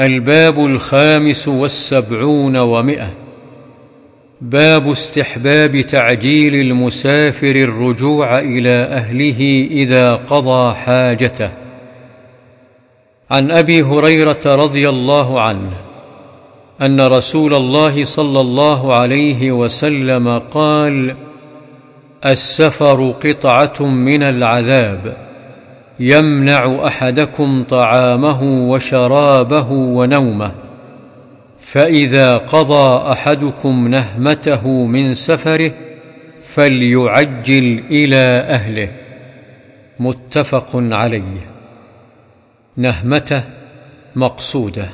الباب الخامس والسبعون ومئة. باب استحباب تعجيل المسافر الرجوع إلى أهله إذا قضى حاجته. عن أبي هريرة رضي الله عنه أن رسول الله صلى الله عليه وسلم قال السفر قطعة من العذاب. يمنع أحدكم طعامه وشرابه ونومه فإذا قضى أحدكم نهمته من سفره فليعجل إلى أهله. متفق عليه. نهمته مقصودة.